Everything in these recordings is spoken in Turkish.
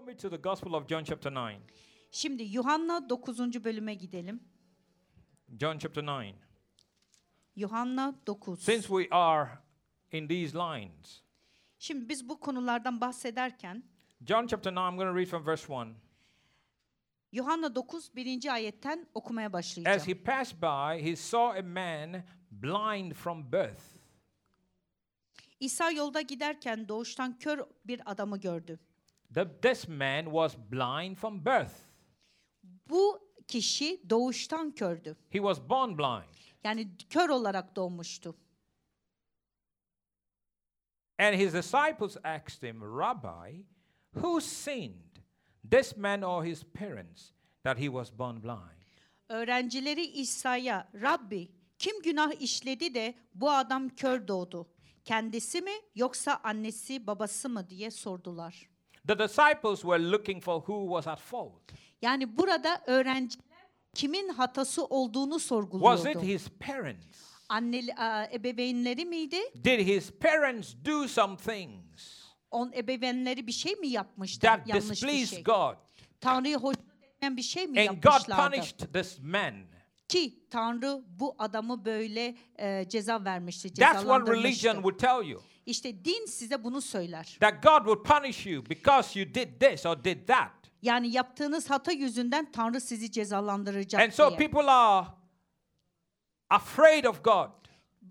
Follow me to the Gospel of John chapter 9. Şimdi Yuhanna 9. bölüme gidelim. John chapter 9. Yuhanna 9. Since we are in these lines, Şimdi biz bu konulardan bahsederken John chapter 9, I'm going to read from verse 1. Yuhanna 9 1. ayetten okumaya As başlayacağım. he passed by, he saw a man blind from birth. İsa yolda giderken doğuştan kör bir adamı gördü. The, this man was blind from birth. Bu kişi doğuştan kördü. He was born blind. Yani kör olarak doğmuştu. And his disciples asked him, Rabbi, who sinned, this man or his parents, that he was born blind? Öğrencileri İsa'ya, Rabbi kim günah işledi de bu adam kör doğdu? Kendisi mi yoksa annesi babası mı diye sordular. The disciples were looking for who was at fault. Yani burada öğrenciler kimin hatası olduğunu Was it sorguluyordu. his parents? Anneli, a, ebeveynleri miydi? Did his parents do some things On ebeveynleri bir şey mi yapmıştı? that Yanlış bir şey. God? Tanrı'yı hoşnut etmeyen bir şey mi And God yapmışlardı? punished this man. Ki Tanrı bu adamı böyle e, ceza vermişti, That's what religion cezalandırmıştı. would tell you. İşte din size bunu söyler. That God would punish you because you did this or did that. Yani yaptığınız hata yüzünden Tanrı sizi cezalandıracak And so diye. people are afraid of God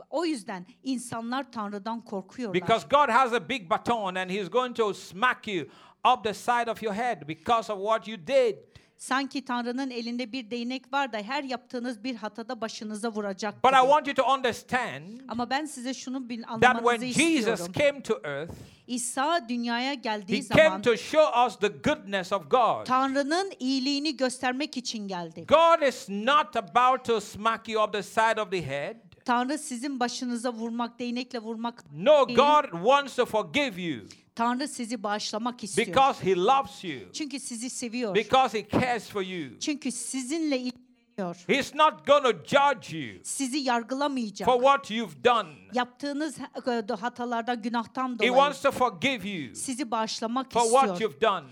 O yüzden insanlar Tanrı'dan korkuyorlar. because God has a big baton and He's going to smack you up the side of your head because of what you did. Sanki Tanrı'nın elinde bir değnek var da her yaptığınız bir hatada başınıza vuracak But I want you to understand Ama ben size şunu bil, that when anlamanızı Jesus istiyorum. came to earth, İsa dünyaya geldiği He zaman came to show us the goodness of God. Tanrı'nın iyiliğini göstermek için geldi. God is not about to smack you up the side of the head. Tanrı sizin başınıza vurmak, değnekle vurmak No, değil. God wants to forgive you Tanrı sizi bağışlamak istiyor. because He loves you, Çünkü sizi seviyor. because He cares for you. Çünkü sizinle ilgileniyor. He's not going to judge you Sizi yargılamayacak. for what you've done. Yaptığınız e, hatalardan, günahtan He dolayı wants to forgive you sizi bağışlamak for what istiyor. you've done.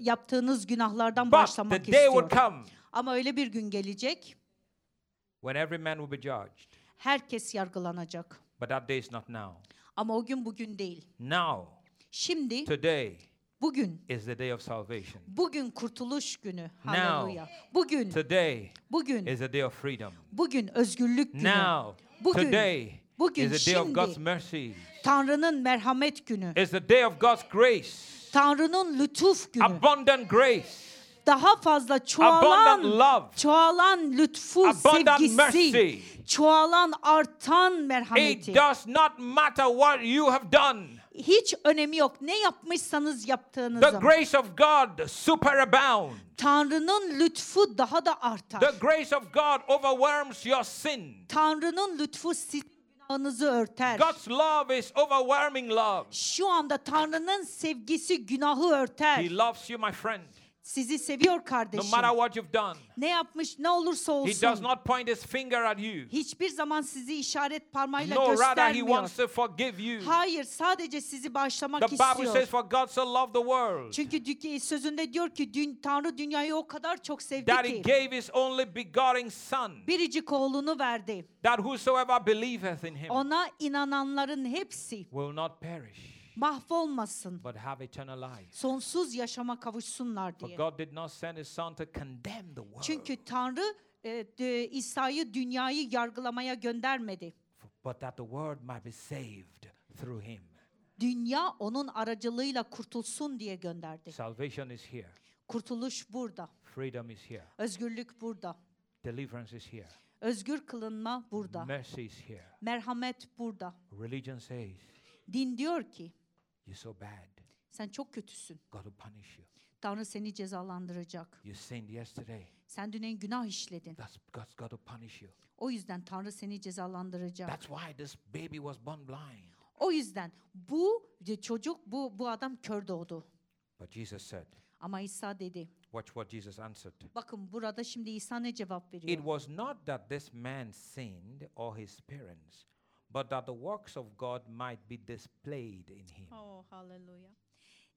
Yaptığınız günahlardan But bağışlamak the day istiyor. will come Ama öyle bir gün gelecek, when every man will be judged. herkes yargılanacak. But that day is not now. Ama o gün bugün değil. Now, Şimdi, today bugün, is the day of salvation. bugün kurtuluş günü. Haleluya. Bugün, Today bugün, is the day of freedom. bugün özgürlük günü. Now, Bugün, today bugün, is the day of. God's mercy. Tanrı'nın merhamet günü. It's the day of God's grace. Tanrı'nın lütuf günü. Abundant grace. Daha fazla çoğalan, love. çoğalan lütfu, Abundant sevgisi, mercy. çoğalan, artan It merhameti. does not matter what you have done. Hiç önemi yok. Ne yapmışsanız The yaptığınızın. grace of God superabound. Tanrı'nın lütfu daha da artar. The grace of God overwhelms your sin. Tanrı'nın lütfu sizin günahınızı örter. God's love is overwhelming love. Şu anda Tanrı'nın sevgisi günahı örter. He loves you, my friend, Sizi seviyor no kardeşim. matter what you've done. Ne yapmış ne olursa He does olsun. not point his finger at you. Hiçbir zaman sizi işaret parmağıyla No, rather, he göstermiyor. wants to forgive you. Hayır sadece sizi bağışlamak The Bible istiyor. says, For God so loved the world Çünkü sözünde diyor ki dün, Tanrı dünyayı o kadar çok sevdi that he ki gave his only begotten Son, biricik oğlunu verdi. that whosoever believeth in him Ona inananların hepsi will not perish, mahvolmasın. but have eternal life. Sonsuz yaşama kavuşsunlar For diye. God did not send his Son to condemn the world, Çünkü Tanrı e, İsa'yı dünyayı yargılamaya göndermedi. but that the world might be saved through him. Dünya onun aracılığıyla kurtulsun diye gönderdi. Salvation is here, Kurtuluş burada. freedom is here, Özgürlük burada. deliverance is here, Özgür kılınma burada. mercy is here. Merhamet burada. Religion says, Din diyor ki You're so bad, sen çok kötüsün. God will punish you. Tanrı seni cezalandıracak. You sinned yesterday, Sen dün en günah işledin. that's God's got to punish you. O yüzden Tanrı seni cezalandıracak. That's why this baby was born blind. O yüzden bu çocuk bu bu adam kör doğdu. But Jesus said, Ama İsa dedi. Watch what Jesus answered. Bakın burada şimdi İsa ne cevap It veriyor? was not that this man sinned or his parents, but that the works of God might be displayed in him. Oh haleluya.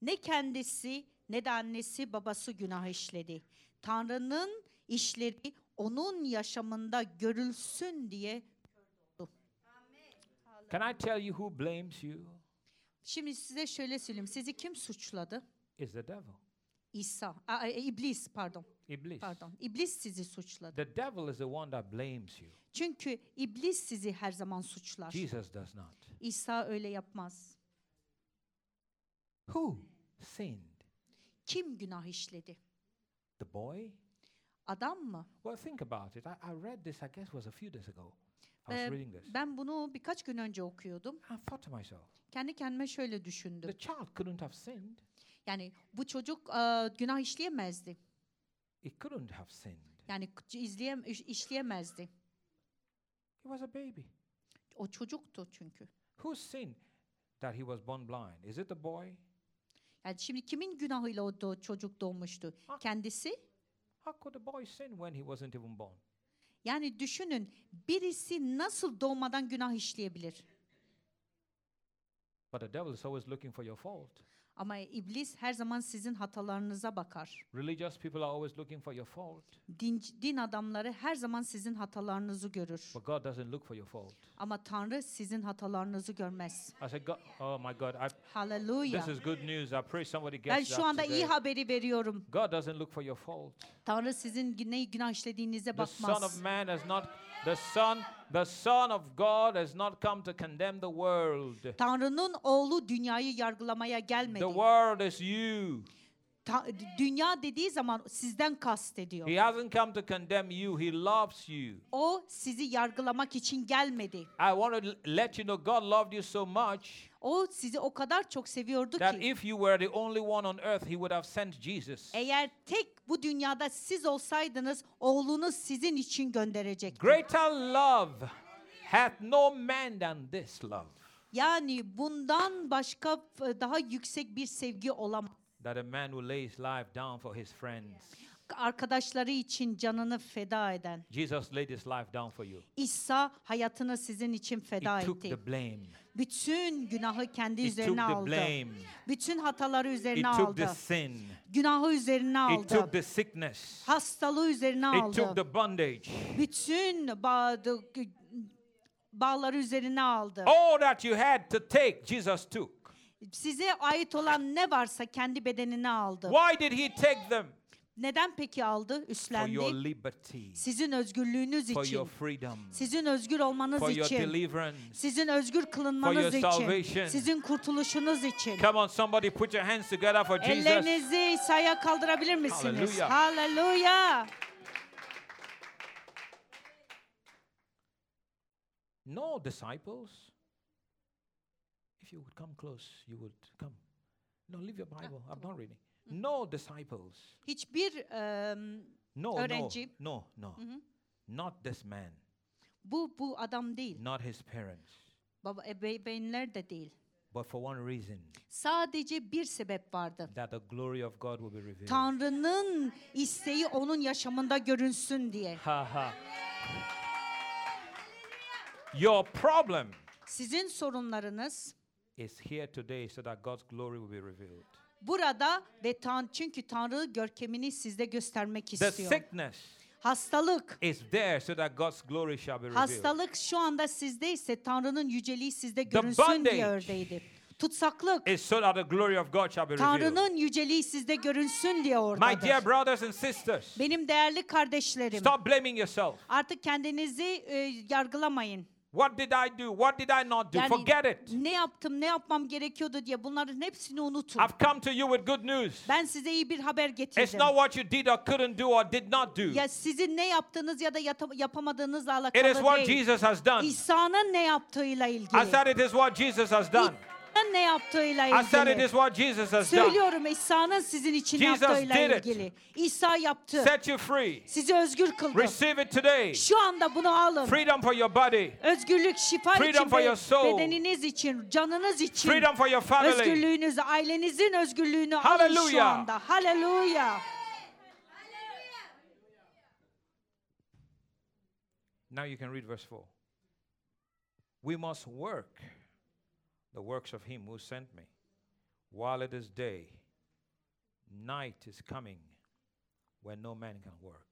Ne kendisi ne de annesi babası günah işledi. Tanrı'nın işleri onun yaşamında görülsün diye. Can I tell you who blames you? Şimdi size şöyle söyleyeyim. Sizi kim suçladı? It's the devil. İsa, e, iblis pardon. Iblis. Pardon. İblis sizi suçladı. The devil is the one that blames you. Çünkü iblis sizi her zaman suçlar. Jesus does not. İsa öyle yapmaz. Who sinned? Kim günah işledi? The boy? Adam mı? Well, think about it. I, I read this, I guess, was a few days ago. I was Ee, reading this. ben bunu birkaç gün önce okuyordum. I thought to myself, Kendi kendime şöyle düşündüm. the child couldn't have sinned. Yani bu çocuk e, günah işleyemezdi. He couldn't have sinned. Yani izleyem iş- işleyemezdi. He was a baby. O çocuktu çünkü. Who sinned that he was born blind? Is it the boy? Yani şimdi kimin günahıyla o do- çocuk doğmuştu? Ha. Kendisi? How could the boy sin when he wasn't even born? Yani düşünün birisi nasıl doğmadan günah işleyebilir? But the devil is always looking for your fault. Ama iblis her zaman sizin hatalarınıza bakar. Religious people are always looking for your fault. Din, din adamları her zaman sizin hatalarınızı görür. But God doesn't look for your fault. Ama Tanrı sizin hatalarınızı görmez. I said, God, oh my God, I, Hallelujah. this is good news. I pray somebody Ben gets şu that anda iyi today. haberi veriyorum. God doesn't look for your fault. Tanrı sizin ne günah işlediğinize The Son bakmaz. of Man has not, the Son, the Son of God has not come to condemn the world. Tanrı'nın oğlu dünyayı yargılamaya gelmedi. The world is you. Ta- dünya dediği zaman sizden kastediyor. He hasn't come to condemn you. He loves you. O sizi yargılamak için gelmedi. I want to let you know God loved you so much O sizi o kadar çok seviyordu that ki if you were the only one on earth, He would have sent Jesus. eğer tek bu dünyada siz olsaydınız oğlunu sizin için gönderecekti. Greater love hath no man than this love, Yani bundan başka f- daha yüksek bir sevgi olamaz. That a man will lay his life down for his friends. Arkadaşları için canını feda eden. Jesus laid his life down for you. İsa hayatını sizin için feda He took etti. the blame. Bütün günahı kendi He took üzerine the aldı. blame. Bütün hataları He üzerine took the aldı. sin. Günahı üzerine He aldı. took the sickness. Hastalığı üzerine He took aldı. the bondage. Bütün bağ, bağları üzerine aldı. All that you had to take, Jesus took. Size ait olan ne varsa kendi bedenine aldı. Why did he take them? Neden peki aldı, For your üstlendi? liberty, Sizin özgürlüğünüz for your için, freedom, sizin özgür olmanız for your için, deliverance. sizin özgür kılınmanız your için, salvation. sizin kurtuluşunuz için. Come on, somebody put your hands together for Jesus. Ellerinizi İsa'ya kaldırabilir misiniz? Hallelujah. Hallelujah. No disciples. You would come close, you would come. No, leave your Bible. I'm not reading. No disciples. Hiçbir em, No, Öğrenci. no, no, no. Not this man. bu bu adam değil. Not his parents. Baba ebeveynler de değil. But for one reason, Sadece bir sebep vardı. that the glory of God will be revealed. Tanrı'nın isteği onun yaşamında görünsün diye. Ha ha. Your problem Sizin sorunlarınız is here today so that God's glory will be revealed. burada ve tan çünkü Tanrı görkemini sizde göstermek The istiyor. sickness Hastalık is there so that God's glory shall be revealed. Hastalık şu anda sizde ise Tanrı'nın yüceliği sizde The görünsün bondage diye oradaydı. Tutsaklık Is so that the glory of God shall be revealed. Tanrı'nın yüceliği sizde görünsün diye My oradadır. dear brothers and sisters, Benim değerli kardeşlerim stop blaming yourself. artık kendinizi e, yargılamayın. What did I do? What did I not do? Yani Forget it. ne yaptım, ne yapmam gerekiyordu diye bunların hepsini unutun. I've come to you with good news. Ben size iyi bir haber It's getirdim. not what you did or couldn't do or did not do. Ya sizin ne yaptığınız ya da yata- yapamadığınızla It alakalı is what değil. Jesus has done. İsa'nın ne yaptığıyla ilgili. I said it is what Jesus has done. İsa'nın ne yaptığıyla I said it ilgili. is what Jesus has done. Söylüyorum İsa'nın sizin için Jesus yaptığıyla it. ilgili. İsa yaptı. Set you free. Sizi özgür kıldı. Receive it today. Şu anda bunu alın. Freedom for your body. Özgürlük, şifa Freedom için, for soul. bedeniniz için, canınız için. Freedom for your family. Özgürlüğünüzü, ailenizin özgürlüğünü alın şu Hallelujah. anda. Hallelujah. Now you can read verse 4. We must work the works of him who sent me while it is day. night is coming when no man can work.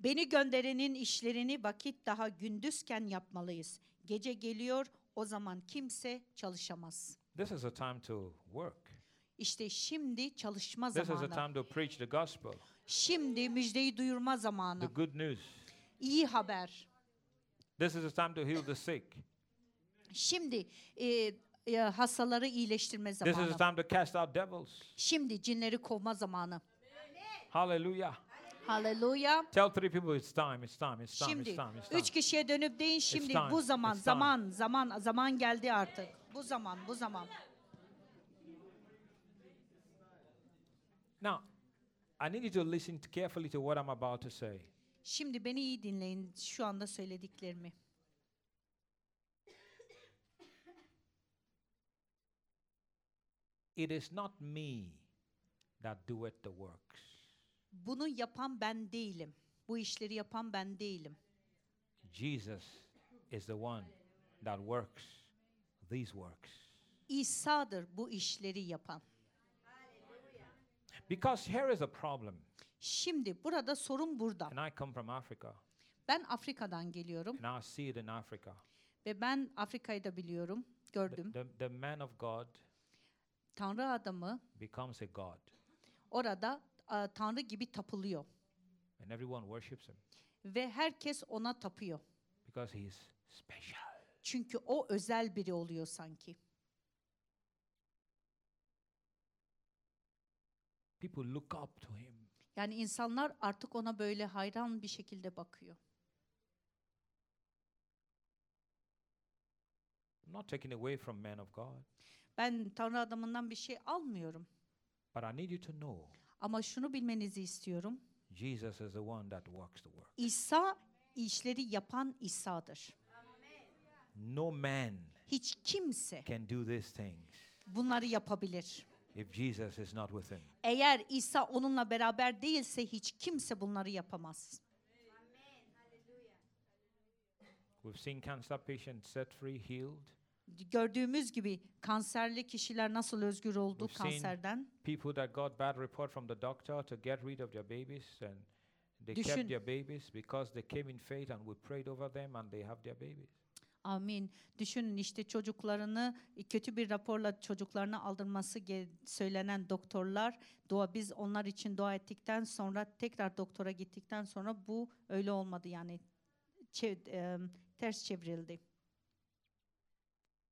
Beni gönderenin işlerini vakit daha gündüzken yapmalıyız. Gece geliyor, o zaman kimse çalışamaz. This is a time to work. İşte şimdi çalışma This is a zamanı. time to preach the gospel, Şimdi müjdeyi duyurma the zamanı. good news. İyi haber. This is a time to heal the sick. Şimdi e, e, hastaları iyileştirme This is a zamanı. time to cast out devils. Şimdi cinleri kovma zamanı. Hallelujah. Haleluya. Tell three people it's time, it's time, it's time, Şimdi it's time, it's time. üç kişiye dönüp deyin şimdi time, bu zaman it's time. zaman zaman zaman geldi artık. Bu zaman bu zaman. Now, I need you to listen carefully to what I'm about to say. Şimdi beni iyi dinleyin şu anda söylediklerimi. It is not me that doeth the works. Bunu yapan ben değilim. Bu işleri yapan ben değilim. Jesus is the one that works these works. İsa'dır bu işleri yapan. Because here is a problem. Şimdi burada sorun burada. And I come from Africa, Ben Afrika'dan geliyorum and I see it in Africa. ve ben Afrika'yı da biliyorum, The, gördüm. the, the man of God Tanrı adamı becomes a God, orada a, Tanrı gibi tapılıyor and everyone worships him ve herkes ona tapıyor. because he is special. Çünkü o özel biri oluyor sanki. People look up to him. Yani insanlar artık ona böyle hayran bir şekilde bakıyor. I'm not taking away from men of God, Ben Tanrı adamından bir şey almıyorum. but I need you to know Ama şunu bilmenizi istiyorum. Jesus is the one that works the work. İsa işleri yapan İsa'dır. No man Hiç kimse can do these things bunları yapabilir. if Jesus is not with him. Eğer İsa onunla beraber değilse hiç kimse bunları yapamaz. We've seen cancer patients set free, healed. Gördüğümüz gibi kanserli kişiler nasıl özgür oldu We've kanserden. People that got bad report from the doctor to get rid of their babies and they Düşün. kept their babies because they came in faith and we prayed over them and they have their babies. Amin. Düşünün işte çocuklarını kötü bir raporla çocuklarını aldırması söylenen doktorlar dua biz onlar için dua ettikten sonra tekrar doktora gittikten sonra bu öyle olmadı yani çev- em, ters çevrildi.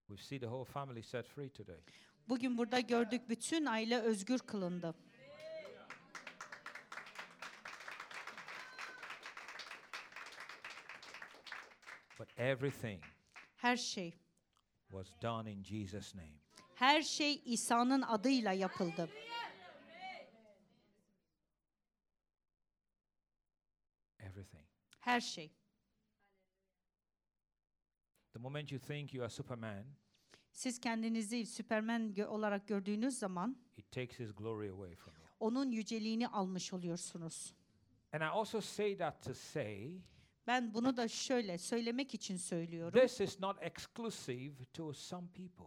We see the whole family set free today. Bugün burada gördük bütün aile özgür kılındı. But everything Her şey, was done in Jesus' name. her şey İsa'nın adıyla yapıldı. Everything. Her şey. The moment you think you are Superman, Siz kendinizi Süpermen olarak gördüğünüz zaman it takes his glory away from you. onun yüceliğini almış oluyorsunuz. And I also say that to say Ben bunu da şöyle söylemek için söylüyorum. this is not exclusive to some people.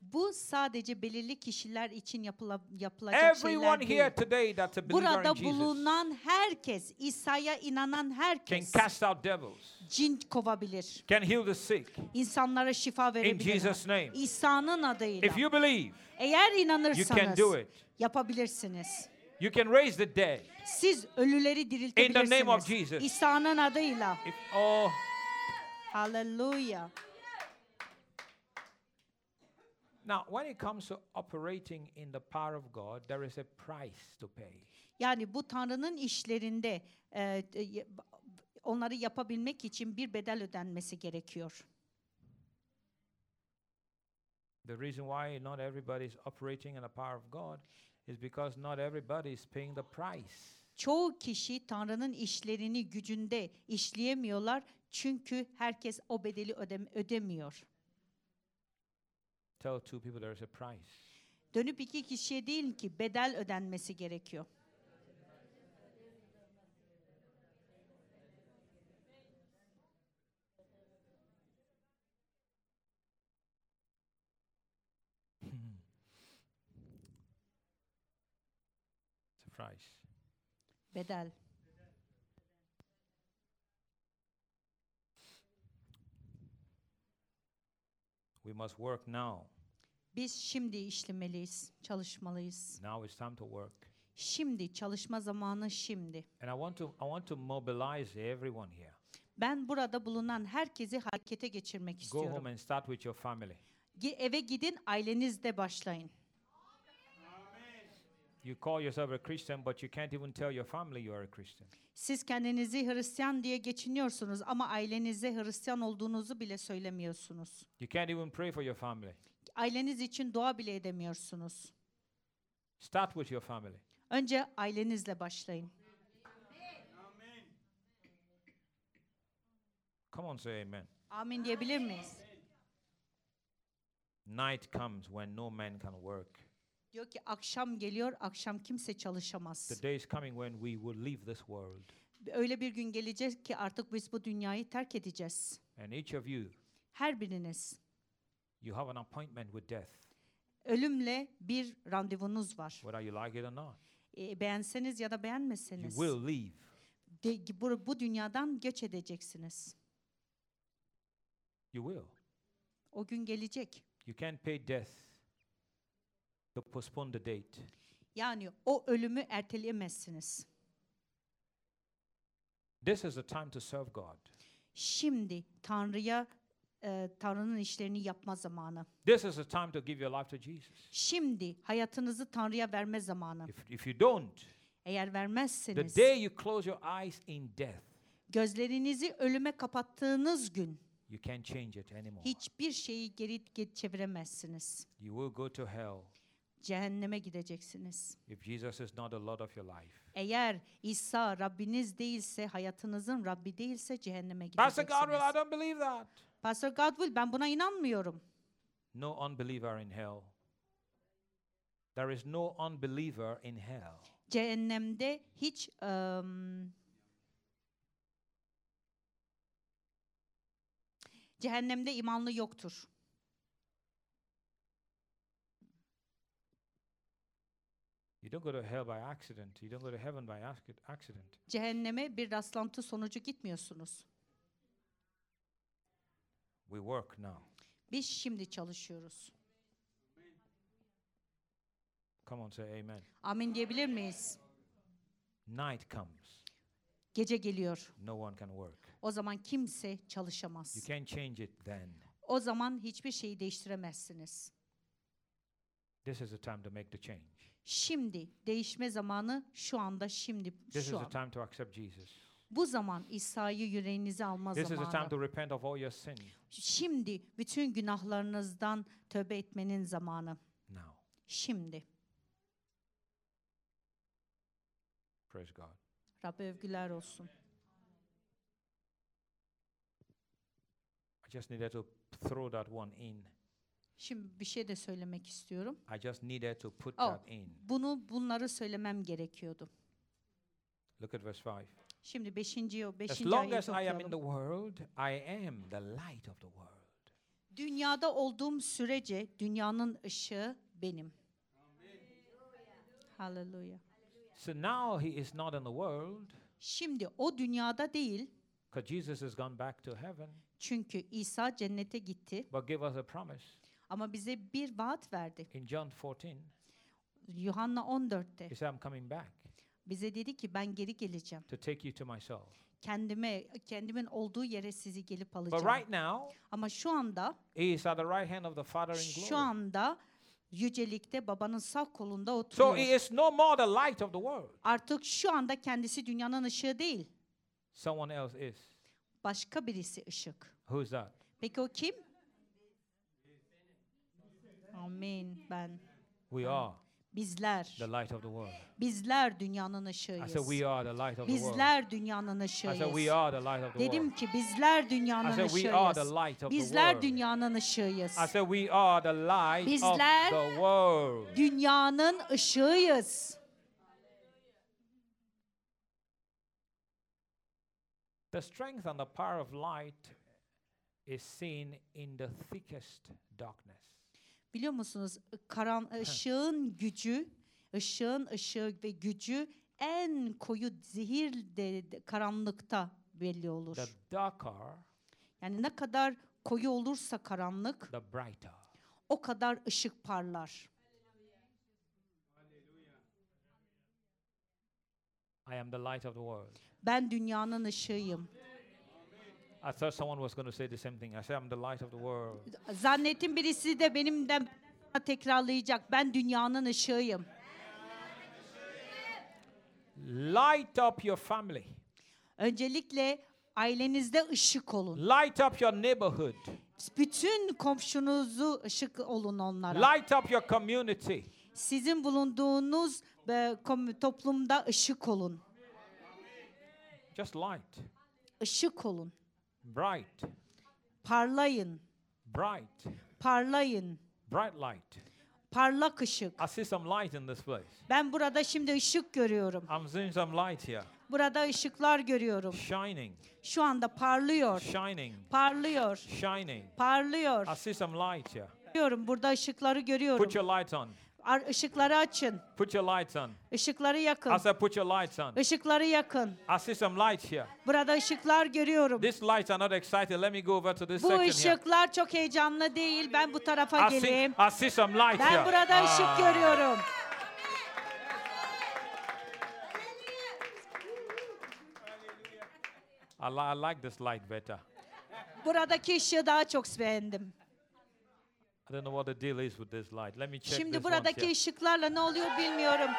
Bu sadece belirli kişiler için yapıla, yapılacak şeyler Everyone değil. here today that's a believer Burada in Jesus bulunan herkes, İsa'ya inanan can herkes cast out devils, cin kovabilir. can heal the sick. İnsanlara şifa verebilir. Jesus' name. İsa'nın adıyla. If you believe, Eğer you can inanırsanız do it. yapabilirsiniz. You can raise the dead. Siz ölüleri diriltebilirsiniz. name of Jesus. İsa'nın adıyla. If, oh, Hallelujah. Now when it comes to operating in the power of God, there is a price to pay. Yani bu Tanrı'nın işlerinde e, e, onları yapabilmek için bir bedel ödenmesi gerekiyor. The reason why not everybody is operating in the power of God is because not everybody is paying the price. Çoğu kişi Tanrı'nın işlerini gücünde işleyemiyorlar çünkü herkes o bedeli ödem- ödemiyor. Tell two people there is a price. Dönüp iki kişiye değil ki bedel ödenmesi gerekiyor. Price. Bedel. We must work now. Biz şimdi işlemeliyiz, çalışmalıyız. Now it's time to work. Şimdi çalışma zamanı şimdi. And I want to I want to mobilize everyone here. Ben burada bulunan herkesi harekete geçirmek Go istiyorum. home and start with your family. Gi- Eve gidin, ailenizde başlayın. You call yourself a Christian, but you can't even tell your family you are a Christian. Siz kendinizi Hristiyan diye geçiniyorsunuz ama ailenize Hristiyan olduğunuzu bile söylemiyorsunuz. You can't even pray for your family. Aileniz için dua bile edemiyorsunuz. Start with your family. Önce ailenizle başlayın. Come on, say amen. Amin diyebilir miyiz? Night comes when no man can work. Diyor ki akşam geliyor, akşam kimse The çalışamaz. day is coming when we will leave this world. Öyle bir gün gelecek ki artık biz bu dünyayı terk edeceğiz. And each of you, Her biriniz you have an appointment with death, ölümle bir randevunuz var. whether you like it or not. E, beğenseniz ya da You beğenmeseniz will leave. de- bu, bu dünyadan göç edeceksiniz. You will. O gün gelecek. You can't pay death to postpone the date. Yani o ölümü erteleyemezsiniz. This is the time to serve God. Şimdi Tanrı'ya e, Tanrı'nın işlerini yapma zamanı. This is the time to give your life to Jesus. Şimdi hayatınızı Tanrı'ya verme zamanı. If, if you don't, Eğer the vermezseniz day you close your eyes in death, gözlerinizi ölüme kapattığınız gün you can't change it anymore. hiçbir şeyi geri ge- çeviremezsiniz. You will go to hell Cehenneme gideceksiniz. if Jesus is not the Lord of your life. Eğer İsa Rabbiniz değilse, hayatınızın Rabbi değilse cehenneme Pastor Godwell, I gideceksiniz. don't believe that. Pastor Godwill ben buna inanmıyorum. No unbeliever in hell. There is no unbeliever in hell. Cehennemde hiç ım, cehennemde imanlı yoktur. You don't go to hell by accident. You don't go to heaven by ac- accident. Cehenneme bir rastlantı sonucu gitmiyorsunuz. We work now. Biz şimdi çalışıyoruz. Come on, say amen. Amin diyebilir miyiz? Night comes. Gece geliyor. No one can work. O zaman kimse You çalışamaz. can't change it then. O zaman hiçbir şeyi değiştiremezsiniz. This is the time to make the change. Şimdi değişme zamanı şu anda şimdi This is şu the an. time to accept Jesus. Bu zaman İsa'yı yüreğinize alma This is the time zamanı. to repent of all your sin Şimdi bütün günahlarınızdan tövbe etmenin zamanı. now. Şimdi. Praise God. Rabbe övgüler olsun. I just needed to throw that one in. Şimdi bir şey de söylemek istiyorum. I just needed to put Oh. that in. Bunu bunları söylemem gerekiyordu. Look at verse 5. Şimdi 5. o As 5. long as ayeti I am in okuyalım. the world, I am the light of the world. Dünyada olduğum sürece dünyanın ışığı benim. Hallelujah. So now he is not in the world Şimdi o dünyada değil because Jesus has gone back to heaven, çünkü İsa cennete gitti but give us a promise ama bize bir vaat verdi. in John 14. Yuhanna 14'te He said, I'm coming back bize dedi ki ben geri geleceğim. to take you to myself. Kendime kendimin olduğu yere sizi gelip But alacağım. right now, Ama şu anda he is at the right hand of the Father in şu glory. anda yücelikte babanın sağ kolunda So oturuyor. he is no more the light of the world. Artık şu anda kendisi dünyanın ışığı değil. Someone else is. Başka birisi ışık. Who is that? Peki o kim? Amin. Ben. We are Bizler. the light of the world. Bizler dünyanın I ışığıyız. said, We are the light of the world. Bizler dünyanın I said, We ışığıyız. are the light of the world. Dedim ki bizler I dünyanın said, We are the ışığıyız. light of the world. Bizler dünyanın ışığıyız. I said, We are the light of Bizler- the world. Dünyanın ışığıyız. The strength and the power of light is seen in the thickest darkness. Biliyor musunuz? Karan ışığın gücü Işığın ışığı ve gücü en koyu zehir de, de- karanlıkta belli olur. The darker, Yani ne kadar koyu olursa karanlık the brighter. o kadar ışık parlar. I am the light of the world. Ben dünyanın ışığıyım. I thought someone was going to say the same thing. I said, I'm the light of the world. Zannettim birisi de benimden tekrarlayacak. Ben dünyanın ışığıyım. Light up your family. Öncelikle ailenizde ışık olun. Light up your neighborhood. Bütün komşunuzu ışık olun onlara. Light up your community. Sizin bulunduğunuz e, kom- toplumda ışık olun. Just light. Işık olun. Bright. Parlayın. Bright. Parlayın. Bright light. Parlak ışık. I see some light in this place. Ben burada şimdi ışık görüyorum. I'm seeing some light here. Burada ışıklar görüyorum. Shining. Şu anda parlıyor. Shining. Parlıyor. Shining. Parlıyor. I see some light here. Görüyorum. Burada ışıkları görüyorum. Put your light on. Ar- Işıkları açın. Put your lights on. Işıkları yakın. I said, put your lights on. Işıkları yakın. I see some light here. Burada ışıklar görüyorum. These lights are not excited. Let me go over to this Bu section here. ışıklar çok heyecanlı değil. Ben bu tarafa I see, geleyim. I see some light here. Ben burada ışık Ah. görüyorum. I, li- I like this light better. Buradaki ışığı daha çok beğendim. I don't know what the deal is with this light. Let me check Şimdi this buradaki here. ışıklarla ne oluyor bilmiyorum.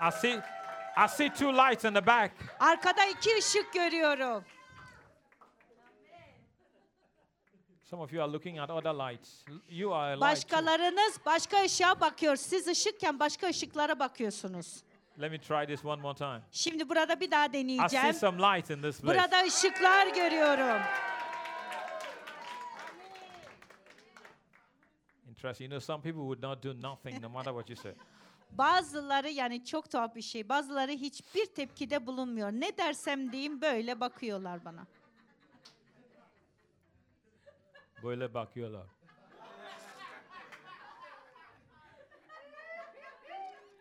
I see, I see two lights in the back. Arkada iki ışık görüyorum. Some of you are looking at other lights. You are a light. too. Başkalarınız başka ışığa bakıyor. Siz ışıkken başka ışıklara bakıyorsunuz. Let me try this one more time. Şimdi burada bir daha I see deneyeceğim. some light in this place. Burada ışıklar görüyorum. Interesting. You know, some people would not do nothing no matter what you say. Bazıları yani çok tuhaf bir şey. Bazıları hiçbir tepkide bulunmuyor. Ne dersem diyeyim böyle bakıyorlar bana. Böyle bakıyorlar.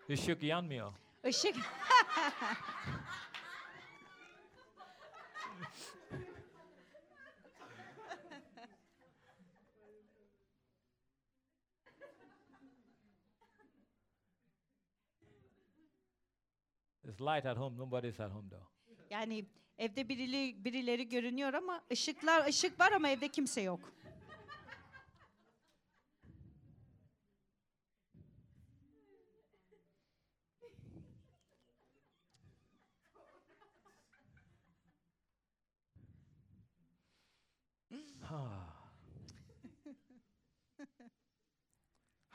Işık yanmıyor. Işık There's light at home. Nobody's at home though. yani evde birileri, birileri görünüyor ama ışıklar ışık var ama evde kimse yok.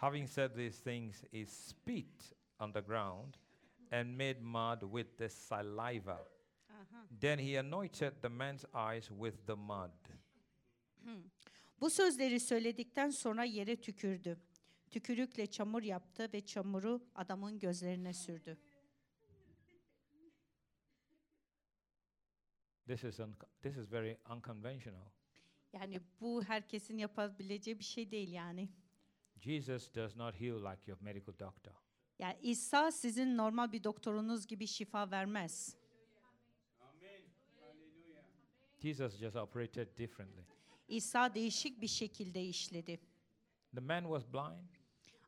Having said these things, he spit on the ground and made mud with the saliva. Uh-huh. Then he anointed the man's eyes with the mud. Hmm. Bu sözleri söyledikten sonra yere tükürdü. Tükürükle çamur yaptı ve çamuru adamın gözlerine sürdü. This is, un- this is very unconventional. Yani bu herkesin yapabileceği bir şey değil yani. Jesus does not heal like your medical doctor. Yani İsa sizin normal bir doktorunuz gibi şifa vermez. Jesus just operated differently. İsa değişik bir şekilde işledi. The man was blind,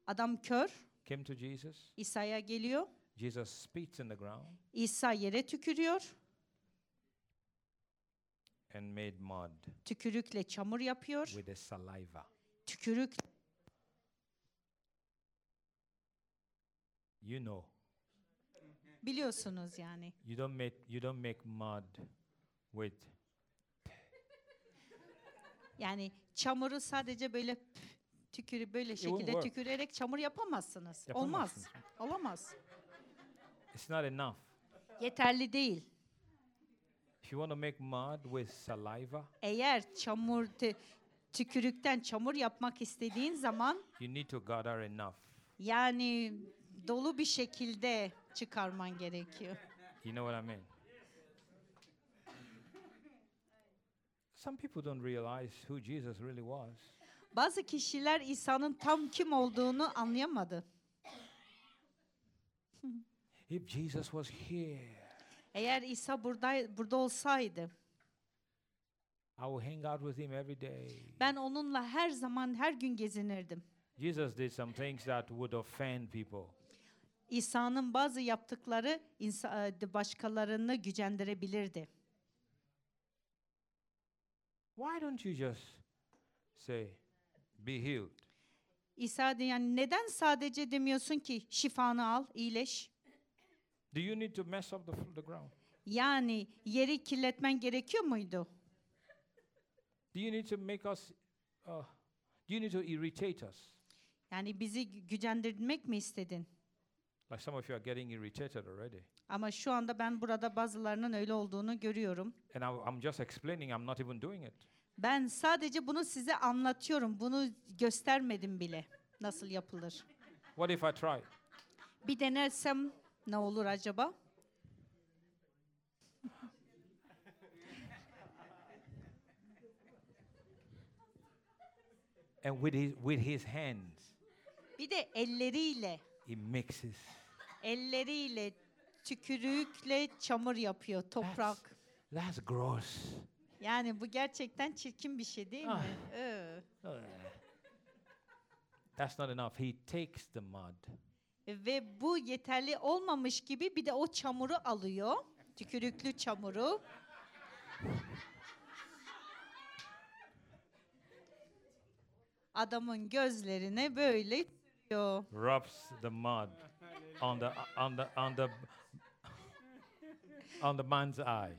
Adam kör, came to Jesus. İsa'ya geliyor. Jesus spits in the ground İsa yere tükürüyor. and made mud Tükürükle çamur yapıyor. with the saliva. Tükürük You know, biliyorsunuz yani. you don't make you don't make mud with Yani çamuru sadece böyle tükürü böyle şekilde work. tükürerek çamur yapamazsınız. Yapamazsınız. Olmaz. Olamaz. it's not enough. Yeterli değil. If you want to make mud with saliva, Eğer çamur tü- tükürükten çamur yapmak istediğin zaman you need to gather enough. yani dolu bir şekilde çıkarman gerekiyor. You know what I mean? Some people don't realize who Jesus really was. Bazı kişiler İsa'nın tam kim olduğunu anlayamadı. If Jesus was here, Eğer İsa burada burada olsaydı, I would hang out with him every day. ben onunla her zaman her gün gezinirdim. Jesus did some things that would offend people. İsa'nın bazı yaptıkları e, başkalarını gücendirebilirdi. Why don't you just say, be healed? İsa yani neden sadece demiyorsun ki şifanı al, iyileş? Do you need to mess up the, the ground? Yani yeri kirletmen gerekiyor muydu? Do you need to make us, uh, do you need to irritate us? Yani bizi gü- gücendirmek mi istedin? Like some of you are getting irritated already. Ama şu anda ben burada bazılarının öyle olduğunu görüyorum. And I, I'm just explaining, I'm not even doing it. Ben sadece bunu size anlatıyorum. Bunu göstermedim bile nasıl yapılır. What if I try? Bir denersem ne olur acaba? And with his, with his hands, Bir de elleriyle, he mixes. Elleriyle tükürükle çamur yapıyor, toprak. That's gross. Yani bu gerçekten çirkin bir şey değil Ah. mi? Ee. Ugh. That's not enough. He takes the mud Ve bu yeterli olmamış gibi bir de o çamuru alıyor. Tükürüklü çamuru. Adamın gözlerine böyle sürüyor. rubs the mud on the on the on the on the man's eye.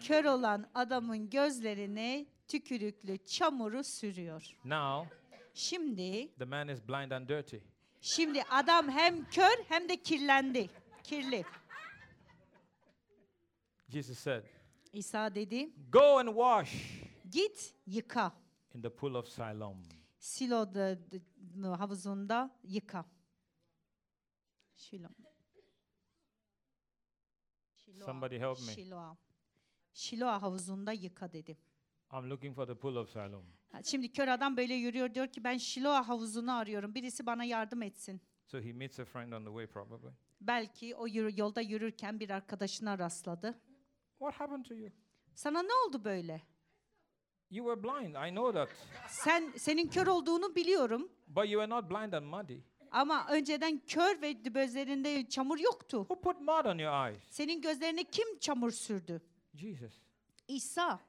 Kör olan adamın gözlerine tükürüklü çamuru sürüyor. Now Şimdi the man is blind and dirty. şimdi adam hem kör hem de kirlendi. Kirli. Jesus said, İsa dedi, "Go and wash git yıka. in the pool of Siloam." Silo'da havuzunda yıka. Şilo. Şiloa, Somebody help me. Şiloa. Şiloa havuzunda yıka dedi. I'm looking for the pool of Siloam. Şimdi kör adam böyle yürüyor diyor ki ben Şiloa havuzunu arıyorum. Birisi bana yardım etsin. So he meets a friend on the way, probably. Belki o yürü, yolda yürürken bir arkadaşına rastladı. What happened to you? Sana ne oldu böyle? You were blind. I know that, Sen senin kör olduğunu biliyorum. but you were not blind and muddy. Ama önceden kör ve gözlerinde çamur yoktu. Who put mud on your eyes? Senin gözlerine kim çamur sürdü? Jesus. İsa.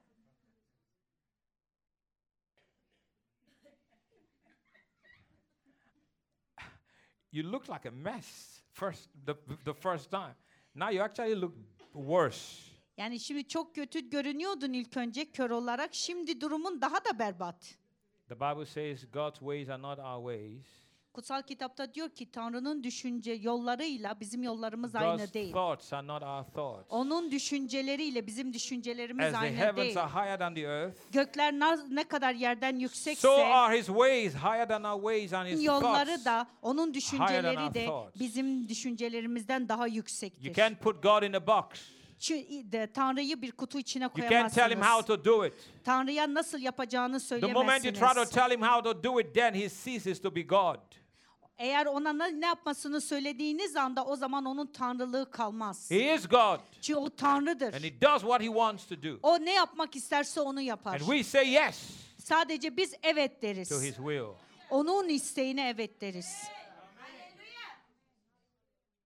You look like a mess first the, the first time. Now you actually look worse. Yani şimdi çok kötü görünüyordun ilk önce kör olarak. Şimdi durumun daha da berbat. The Bible says God's ways are not our ways. Kutsal kitapta diyor ki Tanrı'nın düşünce yollarıyla bizim yollarımız God's aynı değil. thoughts are not our thoughts. Onun düşünceleriyle bizim düşüncelerimiz As the aynı heavens değil. are higher than the earth, Gökler na- ne kadar yerden yüksekse so are his ways higher than our ways and his yolları thoughts. da onun düşünceleri de thoughts. bizim düşüncelerimizden daha You yüksektir. can't put God in a box. De Tanrı'yı bir kutu içine You can't tell him how koyamazsınız. to do it. Tanrı'ya nasıl yapacağını The moment you try to söyleyemezsiniz. tell him how to do it, then he ceases to be God. Eğer ona ne ne yapmasını söylediğiniz anda o zaman onun tanrılığı kalmaz. He is God, Çünkü o tanrıdır. and he does what he wants to do. O ne yapmak isterse onu yapar. And we say yes Sadece biz evet to his deriz. will. Onun isteğine evet deriz.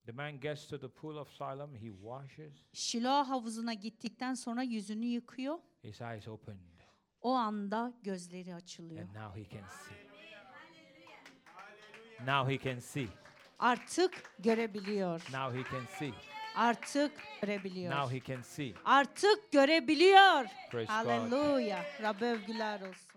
The man gets to the pool of Siloam, he washes, Şilo havuzuna gittikten sonra yüzünü yıkıyor. his eyes opened, O anda gözleri açılıyor. and now he can see. Now he can see. Artık görebiliyor. Now he can see. Artık görebiliyor. Now he can see. Artık görebiliyor. Praise. Haleluya. Rabbe övgüler olsun.